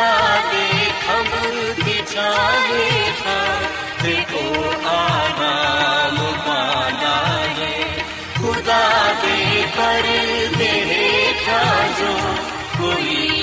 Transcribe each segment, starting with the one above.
खुदा दे खबर बिछाए था देखो आराम पाना है खुदा दे पर्दे हेठा जो कोई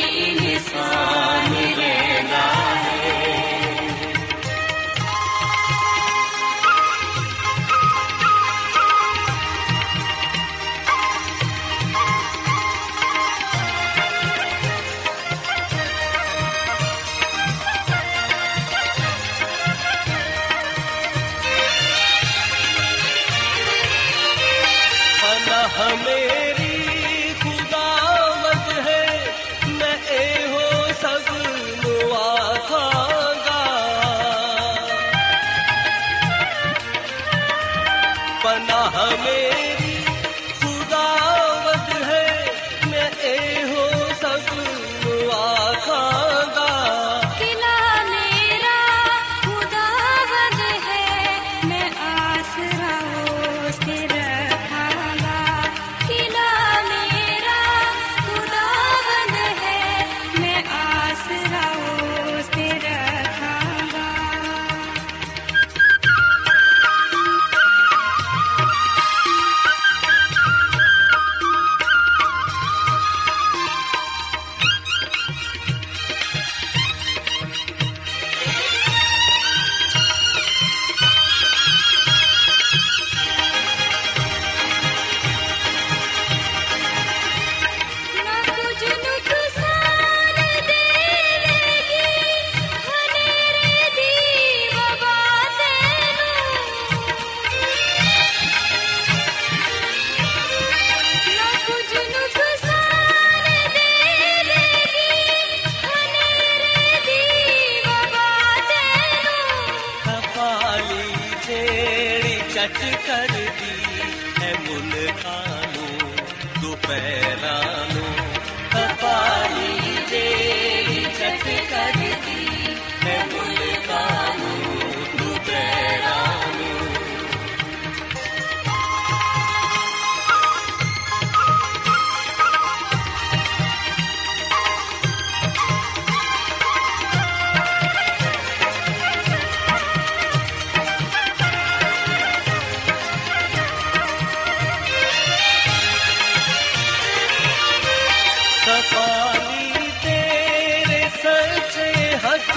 ਪਾਲੀ ਤੇਰੇ ਸੱਚੇ ਹੱਥ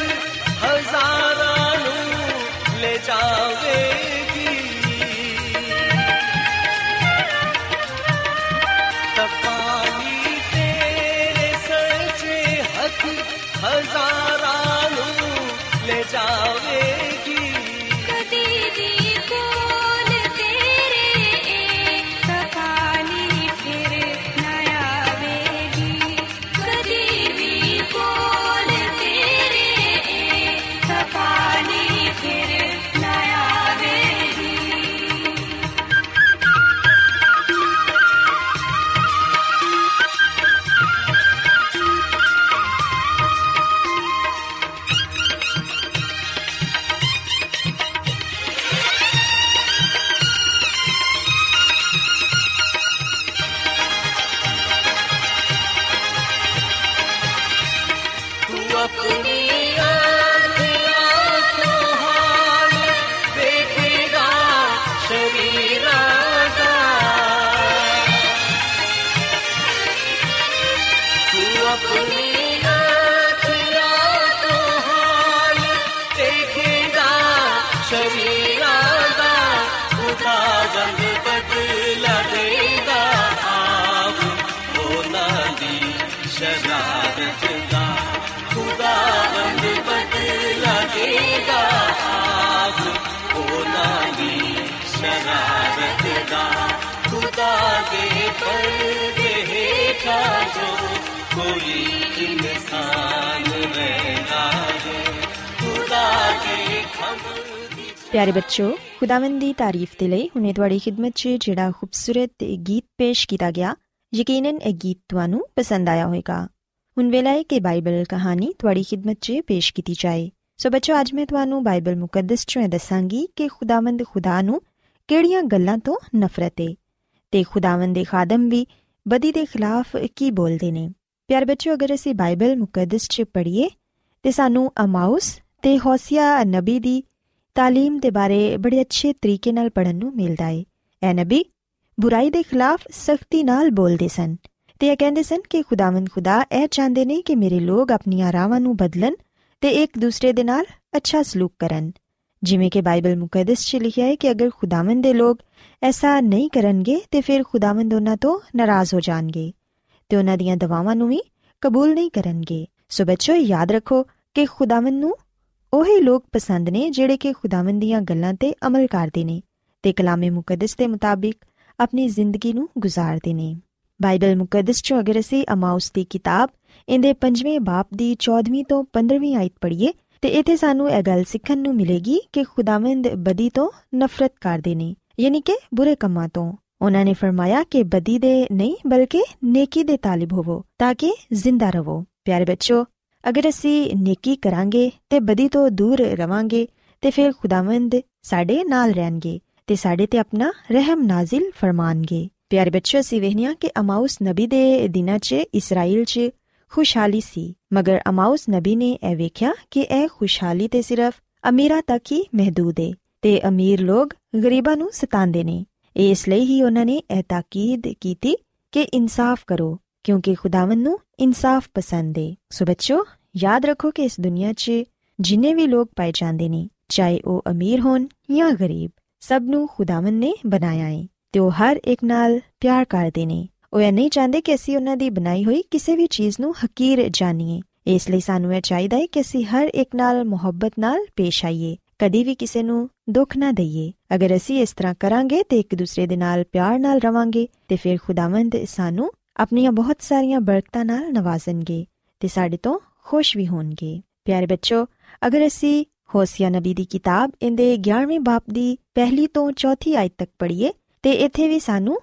ਹਜ਼ਾਰਾਂ ਨੂੰ ਲੈ ਜਾਵੇਗੀ। ਤਪਾਲੀ ਤੇਰੇ ਸੱਚੇ ਹੱਥ ਹਜ਼ਾਰਾਂ ਨੂੰ ਲੈ ਜਾਵੇਗੀ। ਪਿਆਰੇ ਬੱਚੋ ਖੁਦਾਵੰਦ ਦੀ ਤਾਰੀਫ ਦੇ ਲਈ ਹੁਣੇ ਤੁਹਾਡੀ ਖidmat 'ਚ ਜਿਹੜਾ ਖੂਬਸੂਰਤ ਗੀਤ ਪੇਸ਼ ਕੀਤਾ ਗਿਆ ਯਕੀਨਨ ਇਹ ਗੀਤ ਤੁਹਾਨੂੰ ਪਸੰਦ ਆਇਆ ਹੋਵੇਗਾ ਹੁਣ ਵੇਲਾ ਹੈ ਕਿ ਬਾਈਬਲ ਕਹਾਣੀ ਤੁਹਾਡੀ ਖidmat 'ਚ ਪੇਸ਼ ਕੀਤੀ ਜਾਏ ਸੋ ਬੱਚੋ ਅੱਜ ਮੈਂ ਤੁਹਾਨੂੰ ਬਾਈਬਲ ਮੁਕੱਦਸ 'ਚੋਂ ਇਹ ਦੱਸਾਂਗੀ ਕਿ ਖੁਦਾਵੰਦ ਖੁਦਾ ਨੂੰ ਕਿਹੜੀਆਂ ਗੱਲਾਂ ਤੋਂ ਨਫ਼ਰਤ ਹੈ ਤੇ ਖੁਦਾਵੰਦ ਦੇ ਖਾਦਮ ਵੀ ਬਦੀ ਦੇ ਖਿਲਾਫ ਕੀ ਬੋਲਦੇ ਨੇ ਪਿਆਰੇ ਬੱਚੋ ਅਗਰ ਅਸੀਂ ਬਾਈਬਲ ਮੁਕੱਦਸ 'ਚ ਪੜ੍ਹੀਏ ਤੇ ਸਾਨੂੰ ਅਮਾਉਸ ਤੇ ਹੋਸੀਆ ਨਬੀ ਦੀ ਤਾਲੀਮ ਦੇ ਬਾਰੇ ਬੜੇ ਅੱਛੇ ਤਰੀਕੇ ਨਾਲ ਪੜਨ ਨੂੰ ਮਿਲਦਾ ਹੈ ਇਹ ਨਬੀ, ਬੁਰਾਈ ਦੇ ਖਿਲਾਫ ਸਖਤੀ ਨਾਲ ਬੋਲਦੇ ਸਨ ਤੇ ਇਹ ਕਹਿੰਦੇ ਸਨ ਕਿ ਖੁਦਾਵੰਦ ਖੁਦਾ ਇਹ ਚਾਹੁੰਦੇ ਨੇ ਕਿ ਮੇਰੇ ਲੋਕ ਆਪਣੀਆਂ ਰਾਵਾਂ ਨੂੰ ਬਦਲਣ ਤੇ ਇੱਕ ਦੂਸਰੇ ਦੇ ਨਾਲ ਅੱਛਾ ਸਲੂਕ ਕਰਨ। ਜਿਵੇਂ ਕਿ ਬਾਈਬਲ ਮੁਕੱਦਸ 'ਚ ਲਿਖਿਆ ਹੈ ਕਿ ਅਗਰ ਖੁਦਾਵੰਦ ਦੇ ਲੋਕ ਐਸਾ ਨਹੀਂ ਕਰਨਗੇ ਤੇ ਫਿਰ ਖੁਦਾਵੰਦ ਉਹਨਾਂ ਤੋਂ ਨਾਰਾਜ਼ ਹੋ ਜਾਣਗੇ ਤੇ ਉਹਨਾਂ ਦੀਆਂ ਦਵਾਵਾਂ ਨੂੰ ਵੀ ਕਬੂਲ ਨਹੀਂ ਕਰਨਗੇ। ਸੋ ਬੱਚੋ ਯਾਦ ਰੱਖੋ ਕਿ ਖੁਦਾਵੰਦ ਨੂੰ ਉਹੀ ਲੋਕ ਪਸੰਦ ਨੇ ਜਿਹੜੇ ਕਿ ਖੁਦਾਵੰਦ ਦੀਆਂ ਗੱਲਾਂ ਤੇ ਅਮਲ ਕਰਦੇ ਨੇ ਤੇ ਕਲਾਮੇ ਮੁਕੱਦਸ ਦੇ ਮੁਤਾਬਿਕ ਆਪਣੀ ਜ਼ਿੰਦਗੀ ਨੂੰ ਗੁਜ਼ਾਰਦੇ ਨੇ। ਬਾਈਬਲ ਮੁਕੱਦਸ ਚੋਂ ਅਗਰ ਅਸੀਂ ਅਮਾਉਸ ਦੀ ਕਿਤਾਬ ਇਹਦੇ 5ਵੇਂ ਬਾਪ ਦੀ 14ਵੀਂ ਤੋਂ 15ਵੀਂ ਆਇਤ ਪੜ੍ਹੀਏ ਤੇ ਇਥੇ ਸਾਨੂੰ ਇਹ ਗੱਲ ਸਿੱਖਣ ਨੂੰ ਮਿਲੇਗੀ ਕਿ ਖੁਦਾਵੰਦ ਬਦੀ ਤੋਂ ਨਫ਼ਰਤ ਕਰਦੇ ਨੇ, ਯਾਨੀ ਕਿ ਬੁਰੇ ਕੰਮਾਂ ਤੋਂ। ਉਹਨਾਂ ਨੇ ਫਰਮਾਇਆ ਕਿ ਬਦੀ ਦੇ ਨਹੀਂ ਬਲਕਿ ਨੇਕੀ ਦੇ ਤਾਲਿਬ ਹੋਵੋ ਤਾਂ ਕਿ ਜ਼ਿੰਦਾ ਰਹੋ। ਪਿਆਰੇ ਬੱਚੋ ਅਗਰ ਅਸੀਂ ਨੇਕੀ ਕਰਾਂਗੇ ਤੇ ਬਦੀ ਤੋਂ ਦੂਰ ਰਵਾਂਗੇ, ਤੇ ਫਿਰ ਖੁਦਾਵੰਦ ਸਾਡੇ ਨਾਲ ਰਹਿਣਗੇ ਤੇ ਸਾਡੇ ਤੇ ਆਪਣਾ ਰਹਿਮ ਨਾਜ਼ਿਲ ਫਰਮਾਨਗੇ। ਪਿਆਰੇ ਬੱਚੋ ਅਸੀਂ ਵੇਖਨੀਆ ਕਿ ਅਮਾਉਸ ਨਬੀ ਦੇ ਦਿਨਾਂ 'ਚ ਇਸਰਾਇਲ 'ਚ ਖੁਸ਼ਹਾਲੀ ਸੀ, ਮਗਰ ਅਮਾਉਸ ਨਬੀ ਨੇ ਇਹ ਵੇਖਿਆ ਕਿ ਇਹ ਖੁਸ਼ਹਾਲੀ ਤੇ ਸਿਰਫ ਅਮੀਰਾਂ ਤੱਕ ਹੀ ਮਹਦੂਦ ਹੈ ਤੇ ਅਮੀਰ ਲੋਕ ਗਰੀਬਾਂ ਨੂੰ ਸਤਾਉਂਦੇ ਨੇ। ਇਸ ਲਈ ਹੀ ਉਹਨਾਂ ਨੇ ਇਹ ਤਾਕੀਦ ਕੀਤੀ ਕਿ ਇਨਸਾਫ ਕਰੋ। ਕਿਉਂਕਿ ਖੁਦਾਵੰਦ ਨੂੰ ਇਨਸਾਫ ਪਸੰਦ ਹੈ ਸੋ ਬੱਚੋ ਯਾਦ ਰੱਖੋ ਕਿ ਇਸ ਦੁਨੀਆ 'ਚ ਜਿੰਨੇ ਵੀ ਲੋਕ ਪਾਏ ਜਾਂਦੇ ਨੇ ਚਾਹੇ ਉਹ ਅਮੀਰ ਹੋਣ ਜਾਂ ਗਰੀਬ ਸਭ ਨੂੰ ਖੁਦਾਵੰਦ ਨੇ ਬਣਾਇਆ ਹੈ ਤੇ ਉਹ ਹਰ ਇੱਕ ਨਾਲ ਪਿਆਰ ਕਰਦੇ ਨੇ ਉਹ ਇਹ ਨਹੀਂ ਚਾਹੁੰਦੇ ਕਿ ਅਸੀਂ ਉਹਨਾਂ ਦੀ ਬਣਾਈ ਹੋਈ ਕਿਸੇ ਵੀ ਚੀਜ਼ ਨੂੰ ਹਕੀਰ ਜਾਣੀਏ ਇਸ ਲਈ ਸਾਨੂੰ ਇਹ ਚਾਹੀਦਾ ਹੈ ਕਿ ਅਸੀਂ ਹਰ ਇੱਕ ਨਾਲ ਮੁਹੱਬਤ ਨਾਲ ਪੇਸ਼ ਆਈਏ ਕਦੀ ਵੀ ਕਿਸੇ ਨੂੰ ਦੁੱਖ ਨਾ ਦਈਏ ਅਗਰ ਅਸੀਂ ਇਸ ਤਰ੍ਹਾਂ ਕਰਾਂਗੇ ਤੇ ਇੱਕ ਦੂਸਰੇ ਦੇ ਨਾਲ ਪਿਆਰ ਨਾਲ ਰਵਾਂਗੇ ਤੇ ਫਿਰ ਖੁਦਾਵੰਦ ਸਾਨੂੰ ਆਪਣੀਆਂ ਬਹੁਤ ਸਾਰੀਆਂ ਬਰਕਤਾਂ ਨਾਲ ਨਵਾਜ਼ਣਗੇ ਤੇ ਸਾਡੇ ਤੋਂ ਖੁਸ਼ ਵੀ ਹੋਣਗੇ। ਪਿਆਰੇ ਬੱਚੋ, ਅਗਰ ਅਸੀਂ ਹੋਸੀਆ ਨਬੀ ਦੀ ਕਿਤਾਬ ਇਹਦੇ 11ਵੇਂ ਬਾਪ ਦੀ ਪਹਿਲੀ ਤੋਂ ਚੌਥੀ ਆਇਤ ਤੱਕ ਪੜ੍ਹੀਏ ਤੇ ਇੱਥੇ ਵੀ ਸਾਨੂੰ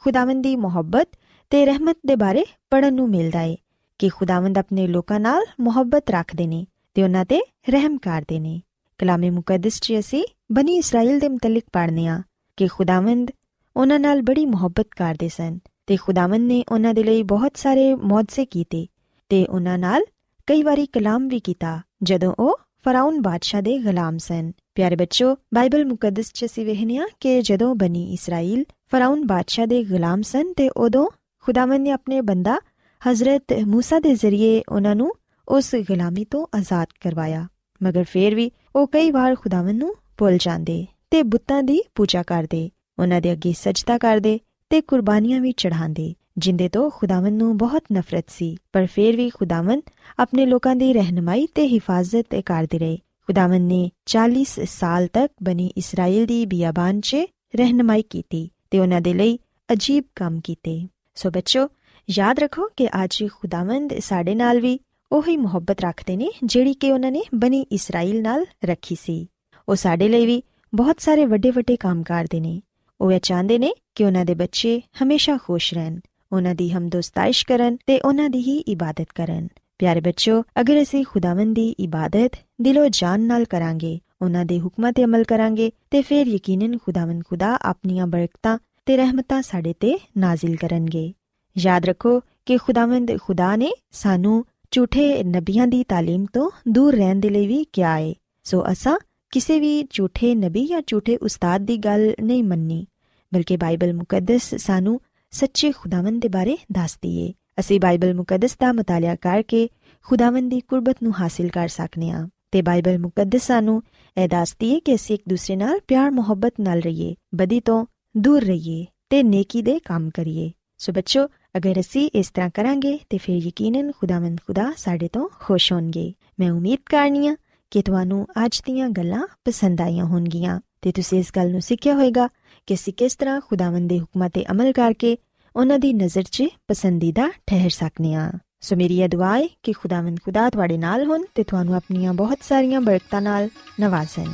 ਖੁਦਾਵੰਦ ਦੀ ਮੁਹੱਬਤ ਤੇ ਰਹਿਮਤ ਦੇ ਬਾਰੇ ਪੜਨ ਨੂੰ ਮਿਲਦਾ ਹੈ ਕਿ ਖੁਦਾਵੰਦ ਆਪਣੇ ਲੋਕਾਂ ਨਾਲ ਮੁਹੱਬਤ ਰੱਖਦੇ ਨੇ ਤੇ ਉਹਨਾਂ ਤੇ ਰਹਿਮ ਕਰਦੇ ਨੇ। ਕਲਾਮੇ ਮੁਕੱਦਸ 'ਚ ਅਸੀਂ ਬਨੀ ਇਸਰਾਇਲ ਦੇ ਮੁਤਲਕ ਪੜ੍ਹਨੇ ਆ ਕਿ ਖੁਦਾਵੰਦ ਉਹਨਾਂ ਨਾਲ ਬੜੀ ਮੁਹੱਬਤ ਕਰਦੇ ਸਨ ਤੇ ਖੁਦਾਵੰਦ ਨੇ ਉਹਨਾਂ ਦੇ ਲਈ ਬਹੁਤ ਸਾਰੇ ਮੌਜਜ਼ੇ ਕੀਤੇ ਤੇ ਉਹਨਾਂ ਨਾਲ ਕਈ ਵਾਰੀ ਕਲਾਮ ਵੀ ਕੀਤਾ ਜਦੋਂ ਉਹ ਫਰਾਉਨ ਬਾਦਸ਼ਾਹ ਦੇ ਗੁਲਾਮ ਸਨ ਪਿਆਰੇ ਬੱਚੋ ਬਾਈਬਲ ਮੁਕੱਦਸ 'ਚ ਅਸੀਂ ਵੇਖਨੀਆ ਕਿ ਜਦੋਂ ਬਨੀ ਇਸਰਾਇਲ ਫਰਾਉਨ ਬਾਦਸ਼ਾਹ ਦੇ ਗੁਲਾਮ ਸਨ ਤੇ ਉਦੋਂ ਖੁਦਾਵੰਦ ਨੇ ਆਪਣੇ ਬੰਦਾ ਹਜ਼ਰਤ موسی ਦੇ ਜ਼ਰੀਏ ਉਹਨਾਂ ਨੂੰ ਉਸ ਗੁਲਾਮੀ ਤੋਂ ਆਜ਼ਾਦ ਕਰਵਾਇਆ ਮਗਰ ਫੇਰ ਵੀ ਉਹ ਕਈ ਵਾਰ ਖੁਦਾਵੰਦ ਨੂੰ ਭੁੱਲ ਜਾਂਦੇ ਤੇ ਬੁੱਤਾਂ ਦੀ ਪੂਜਾ ਕਰਦੇ ਉਹਨਾਂ ਦੇ ਅੱਗੇ ਸਜਦਾ ਕਰਦੇ ਤੇ ਕੁਰਬਾਨੀਆਂ ਵੀ ਚੜਾਉਂਦੇ ਜਿੰਦੇ ਤੋਂ ਖੁਦਾਵੰਦ ਨੂੰ ਬਹੁਤ ਨਫ਼ਰਤ ਸੀ। ਪਰ ਫਿਰ ਵੀ ਖੁਦਾਵੰਦ ਆਪਣੇ ਲੋਕਾਂ ਦੀ ਰਹਿਨਮਾਈ ਤੇ ਹਿਫਾਜ਼ਤ ਕਰਦੇ ਰਹੇ। ਖੁਦਾਵੰਦ ਨੇ 40 ਸਾਲ ਤੱਕ ਬਣੀ ਇਸਰਾਇਲ ਦੀ ਬਿਆਬਾਨ 'ਚ ਰਹਿਨਮਾਈ ਕੀਤੀ ਤੇ ਉਹਨਾਂ ਦੇ ਲਈ ਅਜੀਬ ਕੰਮ ਕੀਤੇ। ਸੋ ਬੱਚੋ, ਯਾਦ ਰੱਖੋ ਕਿ ਅੱਜ ਖੁਦਾਵੰਦ ਸਾਡੇ ਨਾਲ ਵੀ ਉਹੀ ਮੁਹੱਬਤ ਰੱਖਦੇ ਨੇ ਜਿਹੜੀ ਕਿ ਉਹਨਾਂ ਨੇ ਬਣੀ ਇਸਰਾਇਲ ਨਾਲ ਰੱਖੀ ਸੀ। ਉਹ ਸਾਡੇ ਲਈ ਵੀ ਬਹੁਤ ਸਾਰੇ ਵੱਡੇ ਵੱਡੇ ਕੰਮ ਕਰਦੇ ਨੇ। ਉਹ ਇਹ ਚਾਹੁੰਦੇ ਨੇ ਕਿ ਉਹਨਾਂ ਦੇ ਬੱਚੇ ਹਮੇਸ਼ਾ ਖੁਸ਼ ਰਹਿਣ ਉਹਨਾਂ ਦੀ ਹਮਦੋਸਤਾਇਸ਼ ਕਰਨ ਤੇ ਉਹਨਾਂ ਦੀ ਹੀ ਇਬਾਦਤ ਕਰਨ ਪਿਆਰੇ ਬੱਚੋ ਅਗਰ ਅਸੀਂ ਖੁਦਾਵੰਦ ਦੀ ਇਬਾਦਤ ਦਿਲੋਂ ਜਾਨ ਨਾਲ ਕਰਾਂਗੇ ਉਹਨਾਂ ਦੇ ਹੁਕਮਾਂ ਤੇ ਅਮਲ ਕਰਾਂਗੇ ਤੇ ਫਿਰ ਯਕੀਨਨ ਖੁਦਾਵੰਦ ਖੁਦਾ ਆਪਣੀਆਂ ਬਰਕਤਾਂ ਤੇ ਰਹਿਮਤਾਂ ਸਾਡੇ ਤੇ ਨਾਜ਼ਿਲ ਕਰਨਗੇ ਯਾਦ ਰੱਖੋ ਕਿ ਖੁਦਾਵੰਦ ਖੁਦਾ ਨੇ ਸਾਨੂੰ ਝੂਠੇ ਨਬੀਆਂ ਦੀ تعلیم ਤੋਂ ਦੂਰ ਰਹਿਣ ਦੇ ਲਈ ਵੀ ਕਿਹਾ ਹੈ ਸੋ ਅਸਾਂ ਕਿਸੇ ਵੀ ਝੂਠੇ ਨਬੀ ਜਾਂ ਝੂਠੇ ਉਸਤਾਦ ਦੀ ਗੱਲ ਨਹੀਂ ਮੰਨਣੀ ਬਲਕਿ ਬਾਈਬਲ ਮੁਕੱਦਸ ਸਾਨੂੰ ਸੱਚੇ ਖੁਦਾਵੰਦ ਦੇ ਬਾਰੇ ਦੱਸਦੀ ਏ ਅਸੀਂ ਬਾਈਬਲ ਮੁਕੱਦਸ ਦਾ ਮਤਾਲਿਆ ਕਰਕੇ ਖੁਦਾਵੰਦ ਦੀ ਕੁਰਬਤ ਨੂੰ ਹਾਸਿਲ ਕਰ ਸਕਨੇ ਆ ਤੇ ਬਾਈਬਲ ਮੁਕੱਦਸ ਸਾਨੂੰ ਇਹ ਦੱਸਦੀ ਹੈ ਕਿ ਅਸੀਂ ਇੱਕ ਦੂਸਰੇ ਨਾਲ ਪਿਆਰ, ਮੁਹੱਬਤ ਨਾਲ ਰਹੀਏ, ਬਦੀ ਤੋਂ ਦੂਰ ਰਹੀਏ ਤੇ ਨੇਕੀ ਦੇ ਕੰਮ ਕਰੀਏ। ਸੋ ਬੱਚੋ, ਅਗਰ ਅਸੀਂ ਇਸ ਤਰ੍ਹਾਂ ਕਰਾਂਗੇ ਤੇ ਫਿਰ ਯਕੀਨਨ ਖੁਦਾਵੰਦ ਖੁਦਾ ਸਾਡੇ ਤੋਂ ਖੁਸ਼ ਹੋਣਗੇ। ਮੈਂ ਉਮੀਦ ਕਰਨੀਆ ਕਿ ਤੁਹਾਨੂੰ ਅੱਜ ਦੀਆਂ ਗੱਲਾਂ ਪਸੰਦ ਆਈਆਂ ਹੋਣਗੀਆਂ ਤੇ ਤੁਸੀਂ ਇਸ ਗੱਲ ਨੂੰ ਸਿੱਖਿਆ ਹੋਵੇਗਾ ਕਿ ਅਸੀਂ ਕਿਸ ਤਰ੍ਹਾਂ ਖੁਦਾਵੰਦ ਦੇ ਹੁਕਮਾਂ ਤੇ ਅਮਲ ਕਰਕੇ ਉਹਨਾਂ ਦੀ ਨਜ਼ਰ 'ਚ ਪਸੰਦੀਦਾ ਠਹਿਰ ਸਕਨੇ ਆ। ਸੋ ਮੇਰੀ ਇਹ ਦੁਆ ਹੈ ਕਿ ਖੁਦਾਵੰਦ ਖੁਦਾ ਤੁਹਾਡੇ ਨਾਲ ਹੋਣ ਤੇ ਤੁਹਾਨੂੰ ਆਪਣੀਆਂ ਬਹੁਤ ਸਾਰੀਆਂ ਬਰਕਤਾਂ ਨਾਲ ਨਵਾਜ਼ੇ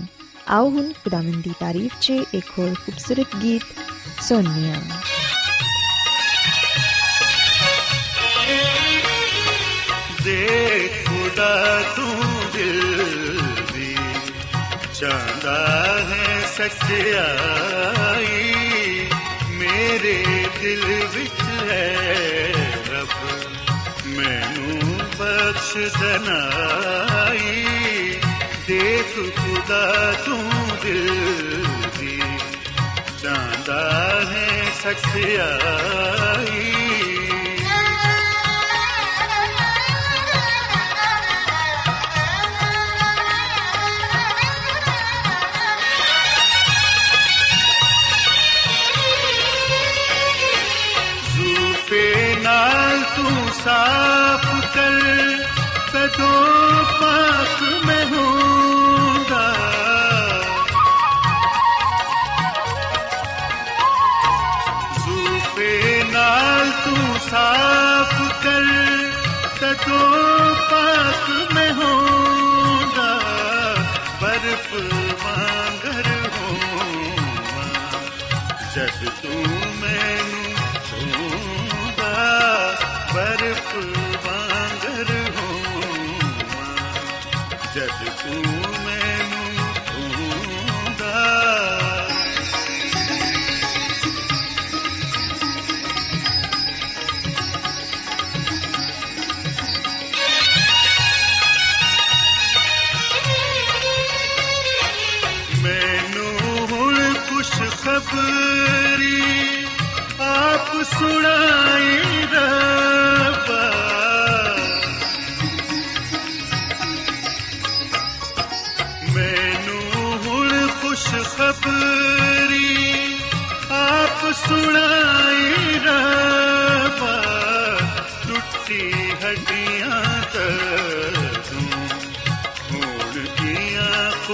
ਆਓ ਹੁਣ ਖੁਦਾਵੰਦ ਦੀ ਤਾਰੀਫ 'ਚ ਇੱਕ ਹੋਰ ਖੂਬਸੂਰਤ ਗੀਤ ਸੁਣੀਏ ਦੇ ਖੁਦਾ ਤੂੰ ਦਿਲ ਦੀ ਚਾਹੁੰਦਾ ਹੈ। ਸੱਚਾਈ ਮੇਰੇ ਦਿਲ ਵਿੱਚ ਹੈ ਰੱਬ। ਮੈਨੂੰ ਬਖਸ਼ ਦਨਾਈ ਦੇਖ ਖੁਦਾ ਤੂੰ ਦਿਲ ਦੀ। ਚਾਹੁੰਦਾ ਹੈ ਸੱਚਾਈ। ਕਦੋਂ ਪਾਕ ਮੈਂ ਹੋਊਂਗਾ ਜ਼ੂਫੇ ਨਾਲ ਤੂੰ ਸਾਫ਼ ਕਰ ਕਦੋਂ ਪਾਕ ਮੈਂ ਹੋਊਂਗਾ ਬਰਫ ਵਾਂਗਰ ਹੋਵਾਂ ਜਦ ਤੂੰ ਮੈਨੂੰ ਛੂੰਦਾ ਬਰਫ ਜਦ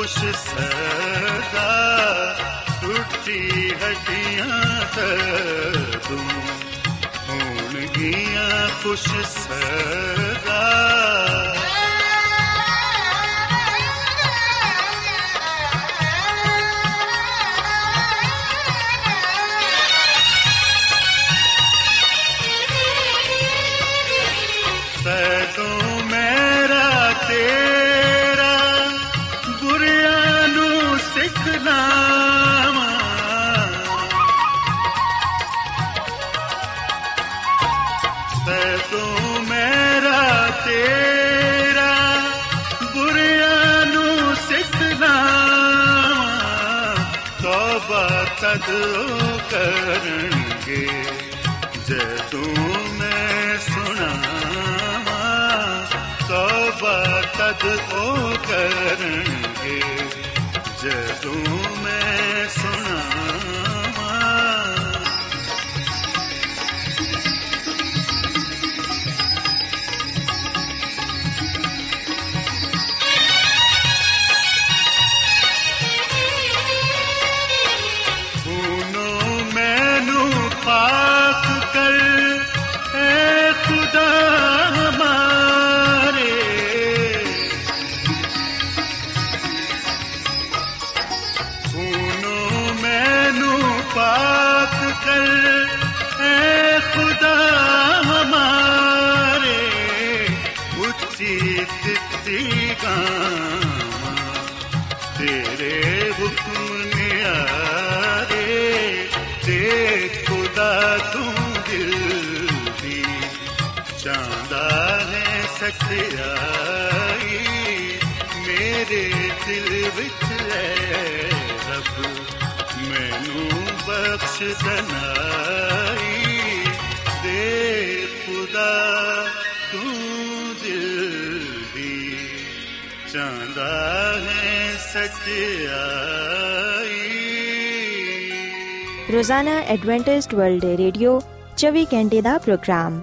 ਕੀਆਂ ਖੁਸ਼ ਸਦਾ ਟੁੱਟੀ ਹੱਡੀਆਂ ਤੂੰ ਹੁਣ ਕੀਆਂ ਖੁਸ਼ ਸਦਾ ਤੋਬਾ ਤਦ ਉਹ ਕਰਨਗੇ ਜਦੋਂ ਮੈਂ ਸੁਣਾਵਾਂ ਤੋਬਾ ਤਦ ਉਹ ਕਰਨਗੇ ਜਦੋਂ ਮੈਂ ਸੁਣਾਵਾਂ ਹੈ ਸੱਚਾਈ ਮੇਰੇ ਦਿਲ ਵਿੱਚ ਹੈ ਰੱਬ, ਮੈਨੂੰ ਬਖਸ਼ ਦਨਾਈ ਦੇ ਖੁਦਾ, ਤੂੰ ਦਿਲ ਦੀ ਚਾਹੁੰਦਾ ਹੈ ਸੱਚਾਈ ਰੋਜ਼ਾਨਾ ਐਡਵੈਂਟਿਸਟ ਵਰਲਡ ਰੇਡੀਓ 24 ਘੰਟੇ ਦਾ programme.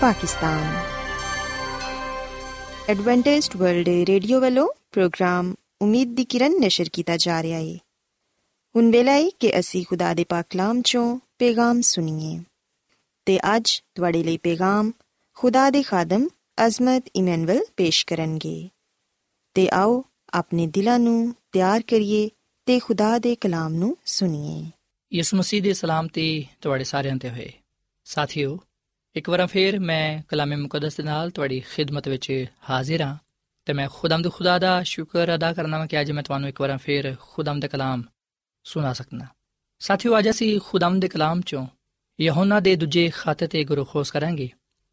Pakistan Adventist World Radio ਵੱਲੋਂ ਪ੍ਰੋਗਰਾਮ ਉਮੀਦ ਦੀ ਕਿਰਨ ਨਿਸ਼ਰ ਕੀਤਾ ਜਾ ਰਿਹਾ ਹੈ ਹੁਣ ਵੇਲਾ ਹੈ ਕਿ ਅਸੀਂ ਖੁਦਾ ਦੇ ਪਾਕ ਕਲਾਮ ਚੋਂ ਪੈਗਾਮ ਸੁਣੀਏ ਤੇ ਅੱਜ ਤੁਹਾਡੇ ਲਈ ਪੈਗਾਮ ਖੁਦਾ ਦੇ ਖਾਦਮ ਅਜ਼ਮਤ ਇਮਨੁਅਲ ਪੇਸ਼ ਕਰਨਗੇ ਤੇ ਆਓ ਆਪਣੇ ਦਿਲਾਂ ਨੂੰ ਤਿਆਰ ਕਰੀਏ ਤੇ ਖੁਦਾ ਦੇ ਕਲਾਮ ਨੂੰ ਸੁਣੀਏ ਯਿਸੂ ਮਸੀਹ ਦੇ ਸਲਾਮ ਤੇ ਤੁਹਾਡੇ ਸਾਰਿਆਂ ਤੇ ਹੋਏ ਸਾਥੀਓ ਇੱਕ ਵਾਰ ਫੇਰ ਮੈਂ ਕਲਾਮੇ ਮੁਕੱਦਸ ਦੇ ਨਾਲ ਤੁਹਾਡੀ ਖਿਦਮਤ ਵਿੱਚ ਹਾਜ਼ਰ ਹਾਂ ਤੇ ਮੈਂ ਖੁਦਾਮਦ ਖੁਦਾ ਦਾ ਸ਼ੁਕਰ ਅਦਾ ਕਰਨਾ ਕਿ ਅੱਜ ਮੈਂ ਤੁਹਾਨੂੰ ਇੱਕ ਵਾਰ ਫੇਰ ਖੁਦਾਮਦ ਕਲਾਮ ਸੁਣਾ ਸਕਣਾ ਸਾਥੀਓ, ਅੱਜ ਅਸੀਂ ਖੁਦਾਮਦ ਦੇ ਕਲਾਮ ਚੋਂ ਯਹੋਨਾ ਦੇ ਦੂਜੇ ਖੱਤ ਤੇ ਗੁਰਖੋਸ ਕਰਾਂਗੇ।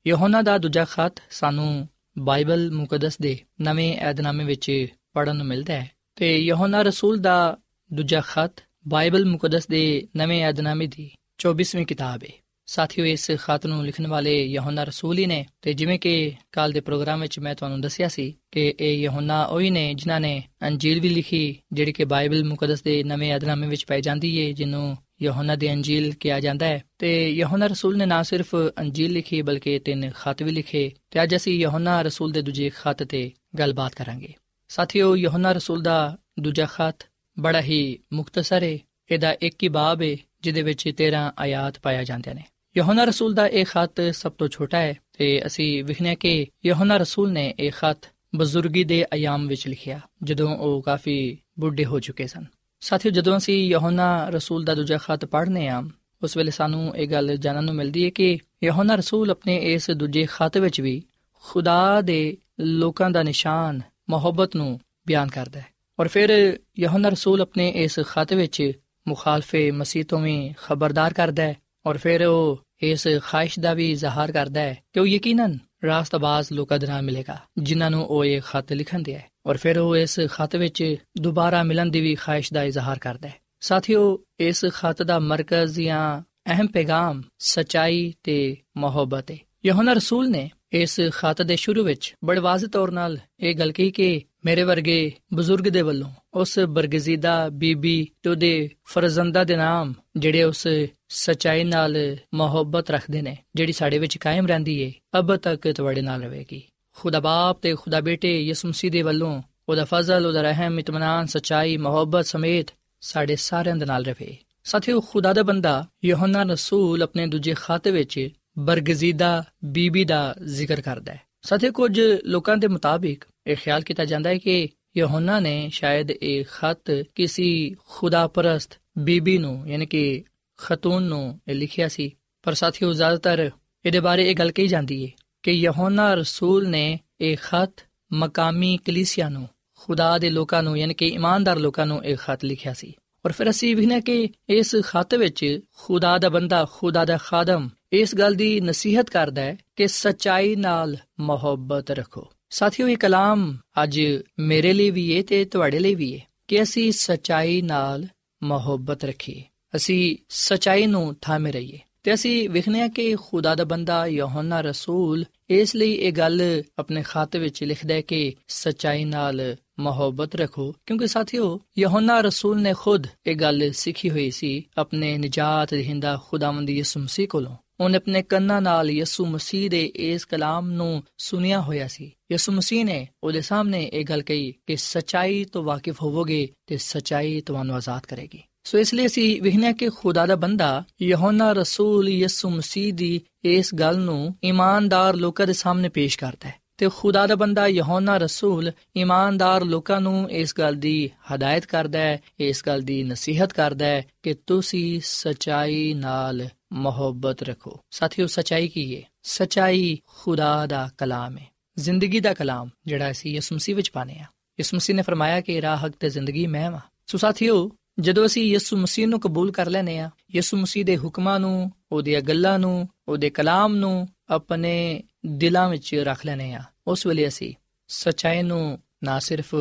ਯਹੋਨਾ ਦਾ ਦੂਜਾ ਖੱਤ ਸਾਨੂੰ ਬਾਈਬਲ ਮੁਕੱਦਸ ਦੇ ਨਵੇਂ ਏਧਨਾਮੇ ਵਿੱਚ ਪੜਨ ਨੂੰ ਮਿਲਦਾ ਹੈ ਤੇ ਯਹੋਨਾ ਰਸੂਲ ਦਾ ਦੂਜਾ ਖੱਤ ਬਾਈਬਲ ਮੁਕੱਦਸ ਦੇ ਨਵੇਂ ਏਧਨਾਮੇ ਦੀ 24ਵੀਂ ਕਿਤਾਬ ਹੈ। ਸਾਥੀਓ, ਇਸ ਖਤ ਨੂੰ ਲਿਖਣ ਵਾਲੇ ਯਹੋਨਾ ਰਸੂਲ ਹੀ ਨੇ। ਤੇ ਜਿਵੇਂ ਕਿ ਕੱਲ ਦੇ ਪ੍ਰੋਗਰਾਮ ਵਿੱਚ ਮੈਂ ਤੁਹਾਨੂੰ ਦੱਸਿਆ ਸੀ ਕਿ ਇਹ ਯਹੋਨਾ ਉਹੀ ਨੇ ਜਿਨ੍ਹਾਂ ਨੇ ਅੰਜੀਲ ਵੀ ਲਿਖੀ, ਜਿਹੜੀ ਕਿ ਬਾਈਬਲ ਮੁਕੱਦਸ ਦੇ ਨਵੇਂ ਏਧਨਾਮੇ ਵਿੱਚ ਪਾਈ ਜਾਂਦੀ ਹੈ ਜਿਹਨੂੰ ਯਹੋਨਾ ਦੀ ਅੰਜੀਲ ਕਿਹਾ ਜਾਂਦਾ ਹੈ। ਤੇ ਯਹੋਨਾ ਰਸੂਲ ਨੇ ਨਾ ਸਿਰਫ ਅੰਜੀਲ ਲਿਖੀ, ਬਲਕਿ ਤਿੰਨ ਖਤ ਵੀ ਲਿਖੇ। ਤੇ ਅੱਜ ਅਸੀਂ ਯਹੋਨਾ ਰਸੂਲ ਦੇ ਦੂਜੇ ਖਤ ਤੇ ਗੱਲਬਾਤ ਕਰਾਂਗੇ। ਸਾਥੀਓ, ਯਹੋਨਾ ਰਸੂਲ ਦਾ ਦੂਜਾ ਖਤ ਬੜਾ ਹੀ ਮੁਖਤਸਰ ਹੈ ਇਹਦਾ ਇੱਕ ਹੀ ਬਾਬ ਹੈ ਜਿਹਦੇ ਵਿੱਚ 13 ਆਇਤ ਪਾਇਆ ਜਾਂਦੇ ਨੇ। ਯਹੋਨਾ ਰਸੂਲ ਦਾ ਇਹ ਖਤ ਸਭ ਤੋਂ ਛੋਟਾ ਹੈ ਤੇ ਅਸੀਂ ਵਿਖਨੇ ਕਿ ਯਹੋਨਾ ਰਸੂਲ ਨੇ ਇਹ ਖਤ ਬਜ਼ੁਰਗੀ ਦੇ ਆਯਾਮ ਵਿੱਚ ਲਿਖਿਆ, ਜਦੋਂ ਉਹ ਕਾਫੀ ਬੁੱਢੇ ਹੋ ਚੁੱਕੇ ਸਨ। ਸਾਥੀਓ, ਜਦੋਂ ਅਸੀਂ ਯਹੋਨਾ ਰਸੂਲ ਦਾ ਦੂਜਾ ਖਤ ਪੜ੍ਹਨੇ ਆ ਉਸ ਵੇਲੇ ਸਾਨੂੰ ਇਹ ਗੱਲ ਜਾਣਨ ਨੂੰ ਮਿਲਦੀ ਹੈ ਕਿ ਯਹੋਨਾ ਰਸੂਲ ਆਪਣੇ ਇਸ ਦੂਜੇ ਖਤ ਵਿੱਚ ਵੀ ਖੁਦਾ ਦੇ ਲੋਕਾਂ ਦਾ ਨਿਸ਼ਾਨ, ਮੁਹੱਬਤ ਨੂੰ ਬਿਆਨ ਕਰਦਾ ਹੈ। ਔਰ ਫਿਰ ਯਹੋਨਾ ਰਸੂਲ ਆਪਣੇ ਇਸ ਖਤ ਵਿੱਚ ਮੁਖਾਲਫੇ ਮਸੀਹ ਤੋਂ ਵੀ ਖਬਰਦਾਰ ਕਰਦਾ ਹੈ, ਔਰ ਫਿਰ ਉਹ ਇਸ ਖਾਹਿਸ਼ ਦਾ ਵੀ ਇਜ਼ਹਾਰ ਕਰਦਾ ਹੈ ਕਿ ਉਹ ਯਕੀਨਨ ਰਾਸਤਬਾਜ਼ ਲੋਕਾਂ ਦੇ ਨਾਲ ਮਿਲੇਗਾ, ਜਿਨ੍ਹਾਂ ਨੂੰ ਉਹ ਇਹ ਖਤ ਲਿਖਣ ਹੈ ਔਰ ਫਿਰ ਉਹ ਇਸ ਖਤ ਵਿੱਚ ਦੁਬਾਰਾ ਮਿਲਣ ਦੀ ਵੀ ਖਾਹਿਸ਼ ਦਾ ਇਜ਼ਹਾਰ ਕਰਦਾ ਹੈ। ਸਾਥੀਓ, ਇਸ ਖਤ ਦਾ ਮਰਕਜ਼ ਜਾਂ ਅਹਿਮ ਪੈਗਾਮ ਸਚਾਈ ਤੇ ਮੁਹੱਬਤ ਹੈ। ਯਹੋਨਾ ਰਸੂਲ ਨੇ ਇਸ ਖਤ ਦੇ ਸ਼ੁਰੂ ਵਿੱਚ ਬੜੇ ਵਾਜ਼ਿਹ ਤੌਰ ਨਾਲ ਇਹ ਗੱਲ ਕਹੀ ਕਿ ਮੇਰੇ ਵਰਗੇ ਬਜ਼ੁਰਗ ਦੇ ਵੱਲੋਂ ਉਸ ਬਰਗਜ਼ੀਦਾ ਬੀਬੀ ਤੇ ਉਹਦੇ ਫਰਜ਼ੰਦਾ ਦੇ ਨਾਮ ਜਿਹੜੇ ਉਸ ਸਚਾਈ ਨਾਲ ਮੁਹੱਬਤ ਰੱਖਦੇ ਨੇ, ਜਿਹੜੀ ਸਾਡੇ ਵਿੱਚ ਕਾਇਮ ਰਹਿੰਦੀ ਏ, ਅਬ ਤੱਕ ਤੁਹਾਡੇ ਨਾਲ ਰਹੇਗੀ। ਖੁਦਾ ਬਾਪ ਤੇ ਖੁਦਾ ਬੇਟੇ ਯਿਸੂ ਮਸੀਹ ਦੇ ਵੱਲੋਂ ਉਹਦਾ ਫਜ਼ਲ, ਉਹਦਾ ਰਹਿਮ, ਇਤਮਾਨਾਨ, ਸਚਾਈ, ਮੁਹੱਬਤ ਸਮੇਤ ਸਾਡੇ ਸਾਰਿਆਂ ਦੇ ਨਾਲ ਰਹੇ। ਸਾਥੀਓ, ਖੁਦਾ ਦਾ ਬੰਦਾ ਯੋਹਨਾ ਰਸੂਲ ਆਪਣੇ ਦੂਜੇ ਖਾਤੇ ਵਿੱਚ ਬਰਗਜ਼ੀਦਾ ਬੀਬੀ ਦਾ ਜ਼ਿਕਰ ਕਰਦਾ ਹੈ। ਸਾਥੀਓ, ਕੁਝ ਲੋਕਾਂ ਦੇ ਮੁਤਾਬਿਕ ਇਹ ਖਿਆਲ ਕੀਤਾ ਜਾਂਦਾ ਹੈ ਕਿ ਯੋਹਨਾ ਨੇ ਸ਼ਾਇਦ ਇਹ ਖਤ ਕਿਸੇ ਖੁਦਾਪਰਸਤ ਬੀਬੀ ਨੂੰ, ਯਾਨੀ ਕਿ ਖਤੂਨ ਨੂੰ ਇਹ ਲਿਖਿਆ ਸੀ। ਪਰ ਸਾਥੀਓ, ਜ਼ਿਆਦਾਤਰ ਇਹਦੇ ਬਾਰੇ ਇਹ ਗੱਲ ਕਹੀ ਜਾਂਦੀ ਹੈ ਕਿ ਯਹੋਨਾ ਰਸੂਲ ਨੇ ਇਹ ਖਤ ਮਕਾਮੀ ਕਲੀਸਿਆ ਨੂੰ, ਖੁਦਾ ਦੇ ਲੋਕਾਂ ਨੂੰ, ਯਾਨੀ ਕਿ ਇਮਾਨਦਾਰ ਲੋਕਾਂ ਨੂੰ ਇਹ ਖਤ ਲਿਖਿਆ ਸੀ। ਔਰ ਫਿਰ ਅਸੀਂ ਵੀ ਨੇ ਕਿ ਇਸ ਖਤ ਵਿੱਚ ਖੁਦਾ ਦਾ ਬੰਦਾ, ਖੁਦਾ ਦਾ ਖਾਦਮ ਇਸ ਗੱਲ ਦੀ ਨਸੀਹਤ ਕਰਦਾ ਹੈ ਕਿ ਸਚਾਈ ਨਾਲ ਮੁਹੱਬਤ ਰੱਖੋ। ਸਾਥੀਓ, ਇਹ ਕਲਾਮ ਅੱਜ ਮੇਰੇ ਲਈ ਵੀ ਹੈ ਤੇ ਤੁਹਾਡੇ ਲਈ ਵੀ ਹੈ ਕਿ ਅਸੀਂ ਸਚਾਈ ਨਾਲ ਮੁਹੱਬਤ ਰੱਖੀਏ। ਅਸੀਂ ਸਚਾਈ ਨੂੰ ਥਾਮੇ ਰਹੀਏ ਤੇ ਅਸੀਂ ਵਿਖਨੇ ਆ ਕਿ ਖੁਦਾ ਦਾ ਬੰਦਾ ਯਹੋਨਾ ਰਸੂਲ ਇਸ ਲਈ ਇਹ ਗੱਲ ਆਪਣੇ ਖਾਤੇ ਵਿੱਚ ਲਿਖਦਾ ਹੈ ਕਿ ਸਚਾਈ ਨਾਲ ਮੁਹੱਬਤ ਰੱਖੋ, ਕਿਉਂਕਿ ਸਾਥੀਓ, ਯਹੋਨਾ ਰਸੂਲ ਨੇ ਖੁਦ ਇਹ ਗੱਲ ਸਿੱਖੀ ਹੋਈ ਸੀ ਆਪਣੇ ਨਜਾਤ ਦੇਹਿੰਦਾ ਖੁਦਾਵੰਦ ਯਿਸੂ ਮਸੀਹ ਕੋਲੋਂ। ਉਹਨੇ ਆਪਣੇ ਕੰਨਾਂ ਨਾਲ ਯਿਸੂ ਮਸੀਹ ਦੇ ਇਸ ਕਲਾਮ ਨੂੰ ਸੁਨਿਆ ਹੋਇਆ ਸੀ। ਯਿਸੂ ਮਸੀਹ ਨੇ ਉਹਦੇ ਸਾਹਮਣੇ ਇਹ ਗੱਲ ਕਹੀ ਕਿ ਸਚਾਈ ਤੋਂ ਵਾਕਿਫ ਹੋਵੋਗੇ ਤੇ ਸਚਾਈ ਤੁਹਾਨੂੰ ਆਜ਼ਾਦ ਕਰੇਗੀ। ਸੋ ਇਸ ਲਈ ਅਸੀਂ ਵਿਖਨੇ ਕਿ ਖੁਦਾ ਦਾ ਬੰਦਾ ਯਹੋਨਾ ਰਸੂਲ ਯਿਸੂ ਮਸੀਹ ਦੀ ਇਸ ਗੱਲ ਨੂੰ ਇਮਾਨਦਾਰ ਲੋਕਾਂ ਦੇ ਸਾਹਮਣੇ ਪੇਸ਼ ਕਰਦਾ ਹੈ ਤੇ ਖੁਦਾ ਦਾ ਬੰਦਾ ਯਹੋਨਾ ਰਸੂਲ ਇਮਾਨਦਾਰ ਲੋਕਾਂ ਨੂੰ ਇਸ ਗੱਲ ਦੀ ਹਦਾਇਤ ਕਰਦਾ ਹੈ, ਇਸ ਗੱਲ ਦੀ ਨਸੀਹਤ ਕਰਦਾ ਹੈ ਕਿ ਤੁਸੀਂ ਸਚਾਈ ਨਾਲ ਮੁਹੱਬਤ ਰੱਖੋ। ਸਾਥੀਓ, ਸਚਾਈ ਕੀ ਹੈ ਸਚਾਈ ਖੁਦਾ ਦਾ ਕਲਾਮ ਹੈ ਜ਼ਿੰਦਗੀ ਦਾ ਕਲਾਮ, ਜਿਹੜਾ ਅਸੀਂ ਯਿਸੂ ਮਸੀਹ ਵਿੱਚ ਪਾਣੇ ਆ ਯਿਸੂ ਮਸੀਹ ਨੇ ਫਰਮਾਇਆ ਕਿ ਰਾਹ ਹਕ ਤੇ ਜ਼ਿੰਦਗੀ ਮੈਂ ਵਾਂ। ਸੋ ਸਾਥੀਓ, ਜਦੋਂ ਅਸੀਂ ਯਿਸੂ ਮਸੀਹ ਨੂੰ ਕਬੂਲ ਕਰ ਲੈਨੇ ਆ ਯਿਸੂ ਮਸੀਹ ਦੇ ਹੁਕਮਾਂ ਨੂੰ, ਉਹਦੀਆਂ ਗੱਲਾਂ ਨੂੰ, ਉਹਦੇ ਕਲਾਮ ਨੂੰ ਆਪਣੇ ਦਿਲਾਂ ਵਿੱਚ ਰੱਖ ਲੈਨੇ ਆ ਉਸ ਵੇਲੇ ਅਸੀਂ ਸਚਾਈ ਨੂੰ ਨਾ ਸਿਰਫ